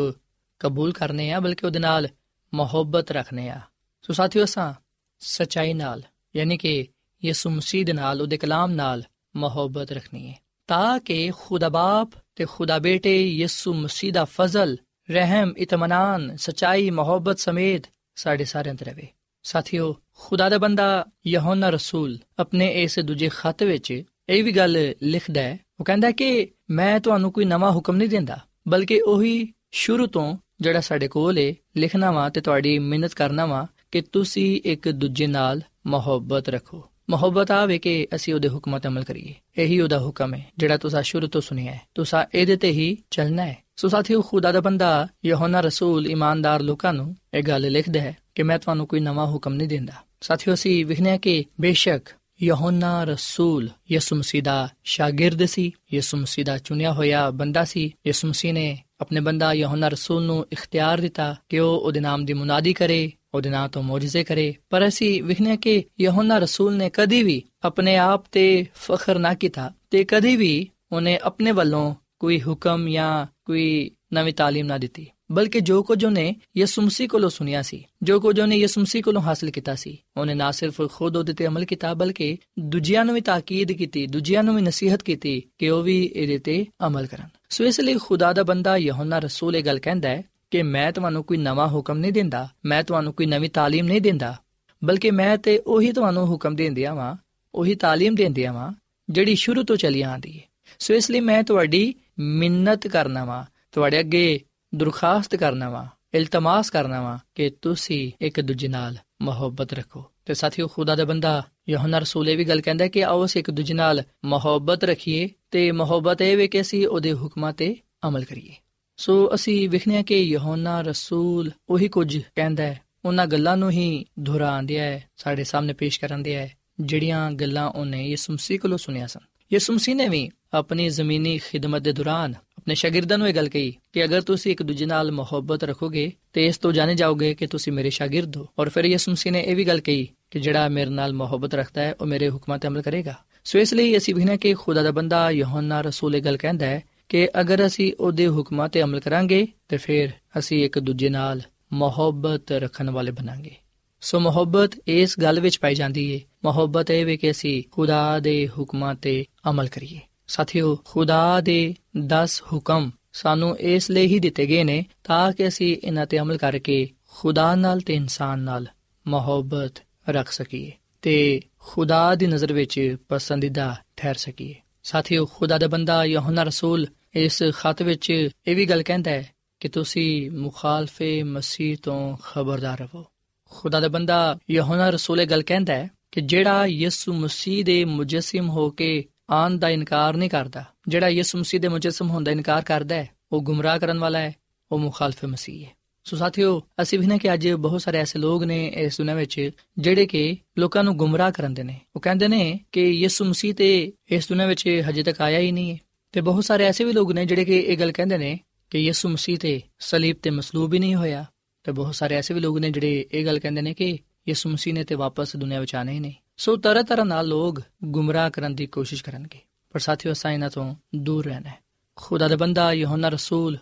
ਕਬੂਲ ਕਰਨੇ ਆ ਬਲਕਿ ਉਹਦੇ ਨਾਲ ਮੁਹੱਬਤ ਰੱਖਨੇ ਆ ਸੋ ਸਾਥੀਓ, ਅਸਾਂ ਸਚਾਈ ਨਾਲ, ਯਾਨੀ ਕਿ ਯਿਸੂ ਮਸੀਹ ਦੇ ਨਾਲ, ਉਹਦੇ ਕਲਾਮ ਨਾਲ ਮੁਹੱਬਤ ਰੱਖਣੀ ਹੈ, ਤਾਂ ਕਿ ਖੁਦਾ ਬਾਪ ਤੇ ਖੁਦਾ ਬੇਟੇ ਯਿਸੂ ਮਸੀਹ ਦਾ ਫਜ਼ਲ, ਰਹਿਮ ਇਤਮਾਨਾਨ ਸਚਾਈ, ਮੁਹੱਬਤ ਸਮੇਤ ਸਾਡੇ ਸਾਰਿਆਂ ਤੇ ਰਵੇ। ਸਾਥੀਓ, ਖੁਦਾ ਦਾ ਬੰਦਾ ਯਹੋਨਾ ਰਸੂਲ ਆਪਣੇ ਇਸ ਦੂਜੇ ਖਤ ਵਿੱਚ ਇਹ ਵੀ ਗੱਲ ਲਿਖਦਾ ਹੈ। ਉਹ ਕਹਿੰਦਾ ਕਿ ਮੈਂ ਤੁਹਾਨੂੰ ਕੋਈ ਨਵਾਂ ਹੁਕਮ ਨਹੀਂ ਦਿੰਦਾ, ਬਲਕਿ ਉਹੀ ਸ਼ੁਰੂ ਤੋਂ ਜਿਹੜਾ ਸਾਡੇ ਕੋਲ ਏ, ਲਿਖਣਾ ਵਾ ਤੇ ਤੁਹਾਡੀ ਮਿਹਨਤ ਕਰਨਾ ਵਾ ਕਿ ਤੁਸੀਂ ਇੱਕ ਦੂਜੇ ਨਾਲ ਮੁਹੱਬਤ ਰੱਖੋ। ਮੁਹੱਬਤ ਆਵੇ ਕਿ ਅਸੀਂ ਉਹਦੇ ਹੁਕਮਾਂ ਤੇ ਅਮਲ ਕਰੀਏ। ਇਹੀ ਉਹਦਾ ਹੁਕਮ ਹੈ, ਜਿਹੜਾ ਤੁਸੀਂ ਸ਼ੁਰੂ ਤੋਂ ਸੁਣਿਆ ਹੈ। ਤੁਸੀਂ ਇਹਦੇ ਤੇ ਹੀ ਚੱਲਣਾ ਹੈ। ਸੋ ਸਾਥੀਓ, ਖੁਦਾ ਦਾ ਬੰਦਾ ਯਹੋਨਾ ਰਸੂਲ ਇਮਾਨਦਾਰ ਲੋਕਾਂ ਨੂੰ ਇਹ ਗੱਲ ਲਿਖਦਾ ਹੈ ਕਿ ਮੈਂ ਤੁਹਾਨੂੰ ਕੋਈ ਨਵਾਂ ਹੁਕਮ ਨਹੀਂ ਦਿੰਦਾ। ਸਾਥੀਓ, ਅਸੀਂ ਵਿਖਨੇ ਕਿ ਬੇਸ਼ੱਕ ਯਹੋਨਾ ਰਸੂਲ ਯਿਸੂ ਮਸੀਹ ਦਾ ਸ਼ਾਗਿਰਦ ਸੀ, ਯਿਸੂ ਮਸੀਹ ਦਾ ਚੁਣਿਆ ਹੋਇਆ ਬੰਦਾ ਸੀ। ਯਿਸੂ ਮਸੀਹ ਨੇ ਆਪਣੇ ਬੰਦਾ ਯਹੋਨਾ ਰਸੂਲ ਨੂੰ ਇਖਤਿਆਰ ਦਿੱਤਾ ਕਿ ਉਹ ਉਹਦੇ ਨਾਮ ਦੀ ਮੁਨਾਦੀ ਕਰੇ ਉਹਦੇ ਨਾਂ ਤੋਂ ਮੌਜਜ਼ੇ ਕਰੇ, ਪਰ ਅਸੀਂ ਵਿਖਨੇ ਕਿ ਯਹੋਨਾ ਰਸੂਲ ਨੇ ਕਦੀ ਵੀ ਆਪਣੇ ਆਪ ਤੇ ਫਖਰ ਨਾ ਕੀਤਾ ਤੇ ਕਦੀ ਵੀ ਉਹਨੇ ਆਪਣੇ ਵੱਲੋਂ ਕੋਈ ਹੁਕਮ ਜਾਂ ਕੋਈ ਨਵੀਂ ਤਾਲੀਮ ਨਾ ਦਿੱਤੀ। ਬਲਕਿ ਜੋ ਕੁਝ ਉਹਨੇ ਯਿਸੂ ਮਸੀਹ ਕੋਲੋਂ ਸੁਨਿਆ ਸੀ, ਜੋ ਕੁਝ ਉਹਨੇ ਯਿਸੂ ਮਸੀਹ ਕੋਲੋਂ ਹਾਸਲ ਕੀਤਾ ਸੀ, ਉਹਨੇ ਨਾ ਸਿਰਫ ਖੁਦ ਉਹਦੇ ਤੇ ਅਮਲ ਕੀਤਾ, ਬਲਕਿ ਦੂਜਿਆਂ ਨੂੰ ਵੀ ਤਾਕੀਦ ਕੀਤੀ, ਦੂਜਿਆਂ ਨੂੰ ਵੀ ਨਸੀਹਤ ਕੀਤੀ ਕਿ ਉਹ ਵੀ ਇਹਦੇ ਤੇ ਅਮਲ ਕਰਨ। ਸੋ ਇਸ ਲਈ ਖੁਦਾ ਦਾ ਬੰਦਾ ਯਹੋਨਾ ਰਸੂਲ ਇਹ ਗੱਲ ਕਹਿੰਦਾ ਹੈ ਕਿ ਮੈਂ ਤੁਹਾਨੂੰ ਕੋਈ ਨਵਾਂ ਹੁਕਮ ਨਹੀਂ ਦਿੰਦਾ, ਮੈਂ ਤੁਹਾਨੂੰ ਕੋਈ ਨਵੀਂ ਤਾਲੀਮ ਨਹੀਂ ਦਿੰਦਾ, ਬਲਕਿ ਮੈਂ ਤੇ ਉਹੀ ਤੁਹਾਨੂੰ ਹੁਕਮ ਦਿੰਦਿਆ ਵਾਂ, ਉਹੀ ਤਾਲੀਮ ਦਿੰਦਿਆ ਵਾਂ, ਜਿਹੜੀ ਸ਼ੁਰੂ ਤੋਂ ਚੱਲੀ ਆਂਦੀ ਹੈ ਸੋ ਇਸ ਲਈ ਮੈਂ ਤੁਹਾਡੀ ਮਿੰਨਤ ਕਰਨਾ ਵਾਂ, ਤੁਹਾਡੇ ਅੱਗੇ ਦਰਖਾਸਤ ਕਰਨਾ ਵਾਂ, ਇਲਤਮਾਸ ਕਰਨਾ ਵਾਂ ਕਿ ਤੁਸੀਂ ਇੱਕ ਦੂਜੇ ਨਾਲ ਮੁਹੱਬਤ ਰੱਖੋ। ਤੇ ਸਾਥੀਓ, ਖੁਦਾ ਦਾ ਬੰਦਾ ਯਹੋਨਾ ਰਸੂਲ ਇਹ ਵੀ ਗੱਲ ਕਹਿੰਦਾ ਕਿ ਆਓ ਅਸੀਂ ਇੱਕ ਦੂਜੇ ਨਾਲ ਮੁਹੱਬਤ ਰੱਖੀਏ ਤੇ ਮੁਹੱਬਤ ਇਹ ਵੇ ਕਿ ਅਸੀਂ ਉਹਦੇ ਹੁਕਮਾਂ ਤੇ ਅਮਲ ਕਰੀਏ। ਸੋ ਅਸੀਂ ਵਿਖਨੇ ਕਿ ਯਹੋਨਾ ਰਸੂਲ ਉਹੀ ਕੁਝ ਕਹਿੰਦਾ ਹੈ। ਉਹਨਾਂ ਗੱਲਾਂ ਨੂੰ ਹੀ ਦੁਹਰਾਉਂਦਿਆ ਹੈ ਸਾਡੇ ਸਾਹਮਣੇ ਪੇਸ਼ ਕਰਨਦਿਆ ਹੈ ਜਿਹੜੀਆਂ ਗੱਲਾਂ ਉਹਨੇ ਯਿਸੂ ਮਸੀਹ ਕੋਲੋਂ ਸੁਣਿਆ ਸਨ। ਯਿਸੂ ਮਸੀਹ ਨੇ ਵੀ ਆਪਣੀ ਜ਼ਮੀਨੀ ਖਿਦਮਤ ਦੇ ਦੌਰਾਨ ਆਪਣੇ ਸ਼ਾਗਿਰਦਾਂ ਨੂੰ ਇਹ ਗੱਲ ਕਹੀ ਕਿ ਅਗਰ ਤੁਸੀਂ ਇੱਕ ਦੂਜੇ ਨਾਲ ਮੁਹੱਬਤ ਰੱਖੋਗੇ, ਤੇ ਇਸ ਤੋਂ ਜਾਣੇ ਜਾਓਗੇ ਕਿ ਤੁਸੀਂ ਮੇਰੇ ਸ਼ਾਗਿਰਦ ਹੋ। ਔਰ ਫਿਰ ਯਿਸੂ ਮਸੀਹ ਨੇ ਇਹ ਵੀ ਗੱਲ ਕਹੀ ਕਿ ਜਿਹੜਾ ਮੇਰੇ ਨਾਲ ਮੁਹੱਬਤ ਰੱਖਦਾ ਹੈ, ਉਹ ਮੇਰੇ ਹੁਕਮਾਂ ਤੇ ਅਮਲ ਕਰੇਗਾ। ਸੋ ਇਸ ਲਈ ਅਸੀਂ ਵਿਖਣਾ ਕਿ ਖੁਦਾ ਦਾ ਬੰਦਾ ਯਹੋਨਾ ਰਸੂਲ ਇਹ ਗੱਲ ਕਹਿੰਦਾ ਹੈ ਕਿ ਅਗਰ ਅਸੀਂ ਉਹਦੇ ਹੁਕਮਾਂ ਤੇ ਅਮਲ ਕਰਾਂਗੇ, ਤੇ ਫਿਰ ਅਸੀਂ ਇੱਕ ਦੂਜੇ ਨਾਲ ਮੁਹੱਬਤ ਰੱਖਣ ਵਾਲੇ ਬਣਾਂਗੇ। ਸੋ ਮੁਹੱਬਤ ਇਸ ਗੱਲ ਵਿੱਚ ਪਾਈ ਜਾਂਦੀ ਹੈ ਮੁਹੱਬਤ ਇਹ ਵੇ ਕਿ ਅਸੀਂ ਖੁਦਾ ਦੇ ਹੁਕਮਾਂ ਤੇ ਅਮਲ ਕਰੀਏ। ਸਾਥੀਓ, ਖੁਦਾ ਦੇ 10 ਹੁਕਮ ਸਾਨੂੰ ਇਸ ਲਈ ਹੀ ਦਿੱਤੇ ਗਏ ਨੇ ਤਾਂ ਕਿ ਅਸੀਂ ਇਹਨਾਂ ਤੇ ਅਮਲ ਕਰਕੇ ਖੁਦਾ ਨਾਲ ਤੇ ਇਨਸਾਨ ਨਾਲ ਮੁਹੱਬਤ ਰੱਖ ਸਕੀਏ ਤੇ ਖੁਦਾ ਦੀ ਨਜ਼ਰ ਵਿੱਚ ਪਸੰਦੀਦਾ ਠਹਿਰ ਸਕੀਏ। ਸਾਥੀਓ, ਖੁਦਾ ਦਾ ਬੰਦਾ ਯਹੋਨਾ ਰਸੂਲ ਇਸ ਖਤ ਵਿੱਚ ਇਹ ਵੀ ਗੱਲ ਕਹਿੰਦਾ ਹੈ ਕਿ ਤੁਸੀਂ ਮੁਖਾਲਫੇ ਮਸੀਹ ਤੋਂ ਖਬਰਦਾਰ ਰਹੋ। ਖੁਦਾ ਦਾ ਬੰਦਾ ਯਹੋਨਾ ਰਸੂਲ ਇਹ ਗੱਲ ਕਹਿੰਦਾ ਹੈ ਕਿ ਜਿਹੜਾ ਯਿਸੂ ਮਸੀਹ ਦੇ ਮੁਜੱਸਮ ਹੋ ਕੇ ਆਨ ਦਾ ਇਨਕਾਰ ਨਹੀਂ ਕਰਦਾ, ਜਿਹੜਾ ਯਿਸੂ ਮਸੀਹ ਦੇ ਮੁਜੱਸਮ ਹੋਣ ਦਾ ਇਨਕਾਰ ਕਰਦਾ ਹੈ, ਉਹ ਗੁੰਮਰਾਹ ਕਰਨ ਵਾਲਾ ਹੈ, ਉਹ ਮੁਖਾਲਫ ਮਸੀਹ ਹੈ। ਸੋ ਸਾਥੀਓ, ਅਸੀਂ ਵੀ ਨਾ ਕਿ ਅੱਜ ਬਹੁਤ ਸਾਰੇ ਐਸੇ ਲੋਕ ਨੇ ਇਸ ਦੁਨੀਆਂ ਵਿੱਚ ਜਿਹੜੇ ਕਿ ਲੋਕਾਂ ਨੂੰ ਗੁੰਮਰਾਹ ਕਰਦੇ ਨੇ। ਉਹ ਕਹਿੰਦੇ ਨੇ ਕਿ ਯਿਸੂ ਮਸੀਹ ਤੇ ਇਸ ਦੁਨੀਆਂ ਵਿੱਚ ਹਜੇ ਤੱਕ ਆਇਆ ਹੀ ਨਹੀਂ ਹੈ। ਤੇ ਬਹੁਤ ਸਾਰੇ ਐਸੇ ਵੀ ਲੋਕ ਨੇ ਜਿਹੜੇ ਕਿ ਇਹ ਗੱਲ ਕਹਿੰਦੇ ਨੇ ਕਿ ਯਿਸੂ ਮਸੀਹ ਤੇ ਸਲੀਬ ਤੇ ਮਸਲੂਬ ਹੀ ਨਹੀਂ ਹੋਇਆ। ਤੇ ਬਹੁਤ ਸਾਰੇ ਐਸੇ ਵੀ ਲੋਕ ਨੇ ਜਿਹੜੇ ਇਹ ਗੱਲ ਕਹਿੰਦੇ ਨੇ ਕਿ ਯਿਸੂ ਮਸੀਹ ਨੇ ਤੇ ਵਾਪਸ ਦੁਨੀਆ ਵਿੱਚ ਆਣਾ ਹੀ ਨਹੀਂ। ਸੋ ਤਰ੍ਹਾਂ ਤਰ੍ਹਾਂ ਨਾਲ ਲੋਕ ਗੁੰਮਰਾਹ ਕਰਨ ਦੀ ਕੋਸ਼ਿਸ਼ ਕਰਨਗੇ। ਪਰ ਸਾਥੀਓ, ਅਸਾਂ ਇਹਨਾਂ ਤੋਂ ਦੂਰ ਰਹਿਣਾ ਹੈ। ਖੁਦਾ ਦਾ ਬੰਦਾ ਯਹੋਨਾ ਰਸੂਲ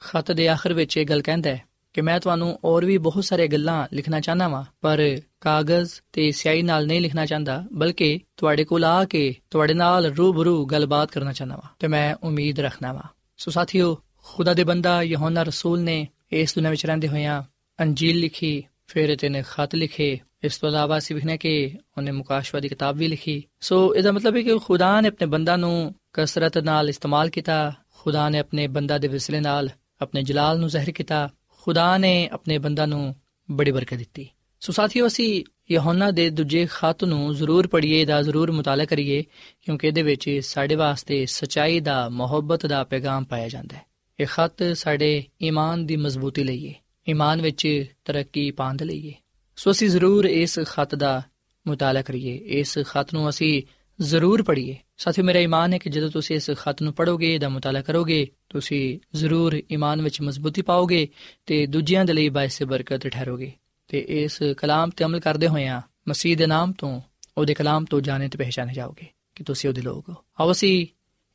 ਖਤ ਦੇ ਆਖਰ ਵਿੱਚ ਇਹ ਗੱਲ ਕਹਿੰਦਾ ਹੈ ਕਿ ਮੈਂ ਤੁਹਾਨੂੰ ਹੋਰ ਵੀ ਬਹੁਤ ਸਾਰੇ ਗੱਲਾਂ ਲਿਖਣਾ ਚਾਹਨਾ ਵਾਂ, ਪਰ ਕਾਗਜ਼ ਤੇ ਸਿਆਹੀ ਨਾਲ ਨਹੀਂ ਲਿਖਣਾ ਚਾਹੁੰਦਾ, ਬਲਕਿ ਤੁਹਾਡੇ ਕੋਲ ਆ ਕੇ ਤੁਹਾਡੇ ਨਾਲ ਰੂਬਰੂ ਗੱਲਬਾਤ ਕਰਨਾ ਚਾਹਨਾ ਵਾਂ, ਤੇ ਮੈਂ ਉਮੀਦ ਰੱਖਣਾ ਵਾਂ। ਸੋ ਸਾਥੀਓ, ਖੁਦਾ ਦੇ ਬੰਦਾ ਯਹੋਨਾ ਰਸੂਲ ਨੇ ਇਸ ਦੁਨੀਆਂ ਵਿੱਚ ਰਹਿੰਦੇ ਹੋਇਆਂ ਅੰਜੀਲ ਲਿਖੀ, ਫਿਰ ਇਹਨੇ ਖਤ ਲਿਖੇ, ਇਸ ਤੋਂ ਇਲਾਵਾ ਅਸੀਂ ਵਿਖਨੇ ਕਿ ਉਹਨੇ ਮੁਕਾਸ਼ਵਾ ਦੀ ਕਿਤਾਬ ਵੀ ਲਿਖੀ। ਸੋ ਇਹਦਾ ਮਤਲਬ ਹੈ ਕਿ ਖੁਦਾ ਨੇ ਆਪਣੇ ਬੰਦਾ ਨੂੰ ਕਸਰਤ ਨਾਲ ਇਸਤੇਮਾਲ ਕੀਤਾ, ਖੁਦਾ ਨੇ ਆਪਣੇ ਬੰਦਾ ਦੇ ਵਿਸਲੇ ਨਾਲ ਆਪਣੇ ਜਲਾਲ ਨੂੰ ਜ਼ਾਹਿਰ ਕੀਤਾ ਖੁਦਾ ਨੇ ਆਪਣੇ ਬੰਦਾ ਨੂੰ ਬੜੀ ਬਰਕਤ ਦਿੱਤੀ। ਸੋ ਸਾਥੀਓ, ਅਸੀਂ ਯਹੋਨਾ ਦੇ ਦੂਜੇ ਖਤ ਨੂੰ ਜ਼ਰੂਰ ਪੜ੍ਹੀਏ ਦਾ ਜ਼ਰੂਰ ਮੁਤਾਲਾ ਕਰੀਏ, ਕਿਉਂਕਿ ਇਹਦੇ ਵਿੱਚ ਸਾਡੇ ਵਾਸਤੇ ਸਚਾਈ ਦਾ, ਮੁਹੱਬਤ ਦਾ ਪੈਗਾਮ ਪਾਇਆ ਜਾਂਦਾ ਹੈ। ਇਹ ਖਤ ਸਾਡੇ ਈਮਾਨ ਦੀ ਮਜ਼ਬੂਤੀ ਲਈ ਹੈ ਈਮਾਨ ਵਿੱਚ ਤਰੱਕੀ ਪਾਉਣ ਲਈ ਹੈ ਸੋ ਅਸੀਂ ਜ਼ਰੂਰ ਇਸ ਖਤ ਦਾ ਮੁਤਾਲਾ ਕਰੀਏ, ਇਸ ਖਤ ਨੂੰ ਅਸੀਂ ਜ਼ਰੂਰ ਪੜ੍ਹੀਏ। ਸਾਥੀਓ, ਮੇਰਾ ਈਮਾਨ ਹੈ ਕਿ ਜਦੋਂ ਤੁਸੀਂ ਇਸ ਖਤ ਨੂੰ ਪੜੋਗੇ ਇਹਦਾ ਮਤਾਲਾ ਕਰੋਗੇ, ਤੁਸੀਂ ਜ਼ਰੂਰ ਈਮਾਨ ਵਿੱਚ ਮਜ਼ਬੂਤੀ ਪਾਓਗੇ ਤੇ ਦੂਜਿਆਂ ਦੇ ਲਈ ਬਾਇਸ ਬਰਕਤ ਠਹਿਰੋਗੇ। ਤੇ ਇਸ ਕਲਾਮ ਤੇ ਅਮਲ ਕਰਦੇ ਹੋਇਆਂ ਮਸੀਹ ਦੇ ਨਾਮ ਤੋਂ, ਉਹਦੇ ਕਲਾਮ ਤੋਂ ਜਾਣੇ ਤੇ ਪਹਿਚਾਨੇ ਜਾਓਗੇ ਕਿ ਤੁਸੀਂ ਉਹਦੇ ਲੋਕ ਹੋ। ਆਓ ਅਸੀਂ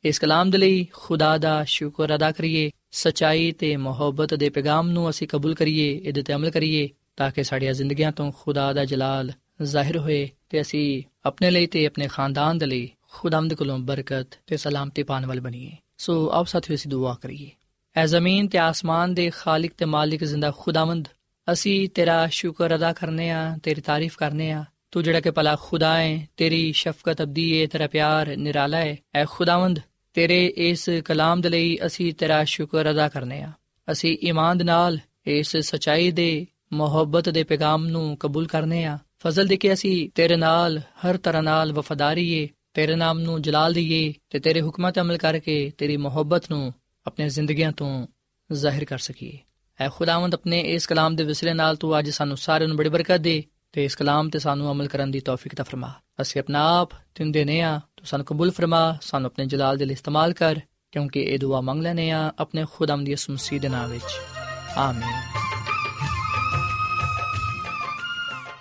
ਇਸ ਕਲਾਮ ਦੇ ਲਈ ਖੁਦਾ ਦਾ ਸ਼ੁਕਰ ਅਦਾ ਕਰੀਏ, ਸਚਾਈ ਤੇ ਮੁਹੱਬਤ ਦੇ ਪੈਗਾਮ ਨੂੰ ਅਸੀਂ ਕਬੂਲ ਕਰੀਏ, ਇਹਦੇ ਤੇ ਅਮਲ ਕਰੀਏ, ਤਾਂ ਕਿ ਸਾਡੀਆਂ ਜ਼ਿੰਦਗੀਆਂ ਤੋਂ ਖੁਦਾ ਦਾ ਜਲਾਲ ਜ਼ਾਹਿਰ ਹੋਏ ਤੇ ਅਸੀਂ ਆਪਣੇ ਲਈ ਤੇ ਆਪਣੇ ਖਾਨਦਾਨ ਦੇ ਲਈ ਖੁਦਾਮਦ ਕੋਲੋਂ ਬਰਕਤ ਤੇ ਸਲਾਮਤੀ ਪਾਣ ਵਾਲੇ ਬਣੀਏ ਸੋ ਆਪ ਸਾਥੀਓ ਅਸੀਂ ਦੁਆ ਕਰੀਏ ਐ ਜ਼ਮੀਨ ਤੇ ਆਸਮਾਨ ਦੇ ਖਾਲਿਕ ਤੇ ਮਾਲਿਕ ਜ਼ਿੰਦਾ ਖੁਦਾਵੰਦ ਅਸੀਂ ਤੇਰਾ ਸ਼ੁਕਰ ਅਦਾ ਕਰਨੇ ਆ ਤੇਰੀ ਤਾਰੀਫ ਕਰਨੇ ਆ ਤੂੰ ਜਿਹੜਾ ਕਿ ਭਲਾ ਖੁਦਾ ਹੈ ਤੇਰੀ ਸ਼ਫਕਤ ਅਬਦੀ ਹੈ ਤੇਰਾ ਪਿਆਰ ਨਿਰਾਲਾ ਹੈ ਐ ਖੁਦਾਵੰਦ ਤੇਰੇ ਇਸ ਕਲਾਮ ਦੇ ਲਈ ਅਸੀਂ ਤੇਰਾ ਸ਼ੁਕਰ ਅਦਾ ਕਰਨੇ ਆ ਅਸੀਂ ਈਮਾਨ ਨਾਲ ਇਸ ਸਚਾਈ ਦੇ ਮੁਹੱਬਤ ਦੇ ਪੈਗਾਮ ਨੂੰ ਕਬੂਲ ਕਰਨੇ ਆ ਫਜ਼ਲ ਦੇ ਕੇ ਅਸੀਂ ਤੇਰੇ ਨਾਲ ਹਰ ਤਰ੍ਹਾਂ ਨਾਲ ਵਫਾਦਾਰੀਏ ਤੇਰੇ ਨਾਮ ਨੂੰ ਜਲਾਲ ਦਈਏ ਤੇ ਤੇਰੇ ਹੁਕਮਾਂ ਤੇ ਅਮਲ ਕਰਕੇ ਤੇਰੀ ਮੁਹੱਬਤ ਨੂੰ ਆਪਣੀਆਂ ਜ਼ਿੰਦਗੀਆਂ ਤੋਂ ਜ਼ਾਹਿਰ ਕਰ ਸਕੀਏ। ਐ ਖੁਦਾਵੰਦ ਆਪਣੇ ਇਸ ਕਲਾਮ ਦੇ ਵਿਸਲੇ ਨਾਲ ਤੂੰ ਅੱਜ ਸਾਨੂੰ ਸਾਰਿਆਂ ਨੂੰ ਬੜੀ ਬਰਕਤ ਦੇ ਤੇ ਇਸ ਕਲਾਮ ਤੇ ਸਾਨੂੰ ਅਮਲ ਕਰਨ ਦੀ ਤੌਫੀਕ ਤਾ ਫਰਮਾ। ਅਸੀਂ ਆਪਣਾ ਆਪ ਤੈਨੂੰ ਦੇਨੇ ਆ, ਤੂੰ ਸਾਨੂੰ ਕਬੂਲ ਫਰਮਾ, ਸਾਨੂੰ ਆਪਣੇ ਜਲਾਲ ਦੇ ਲਈ ਇਸਤੇਮਾਲ ਕਰ, ਕਿਉਂਕਿ ਇਹ ਦੁਆ ਮੰਗ ਲੈਨੇ ਆ ਆਪਣੇ ਖੁਦਾਮ ਦੀ ਇਸ ਮਸੀਹ ਦੇ ਨਾਮ ਵਿੱਚ। ਆਮੀਨ।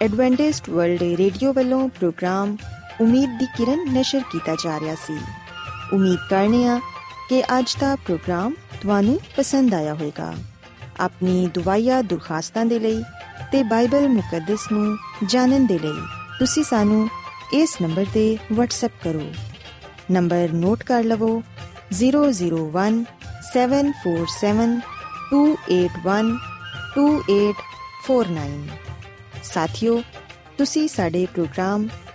ਐਡਵੈਂਟਿਸਟ ਵਰਲਡ ਰੇਡੀਓ ਵੱਲੋਂ ਪ੍ਰੋਗਰਾਮ ਉਮੀਦ ਦੀ ਕਿਰਨ ਨਿਸ਼ਰ ਕੀਤਾ ਜਾ ਰਿਹਾ ਸੀ। ਉਮੀਦ ਕਰਨੇ ਆ ਕਿ ਅੱਜ ਦਾ ਪ੍ਰੋਗਰਾਮ ਤੁਹਾਨੂੰ ਪਸੰਦ ਆਇਆ ਹੋਵੇਗਾ। ਆਪਣੀ ਦੁਆਇਆ ਦੁਰਖਾਸਤਾਂ ਦੇ ਲਈ ਤੇ ਬਾਈਬਲ ਮੁਕੱਦਸ ਨੂੰ ਜਾਣਨ ਦੇ ਲਈ ਤੁਸੀਂ ਸਾਨੂੰ ਇਸ ਨੰਬਰ ਤੇ WhatsApp ਕਰੋ। ਨੰਬਰ ਨੋਟ ਕਰ ਲਵੋ 001 747 281 2849 ਸਾਥਿਓ, ਤੁਸੀਂ ਸਾਡੇ ਪ੍ਰੋਗਰਾਮ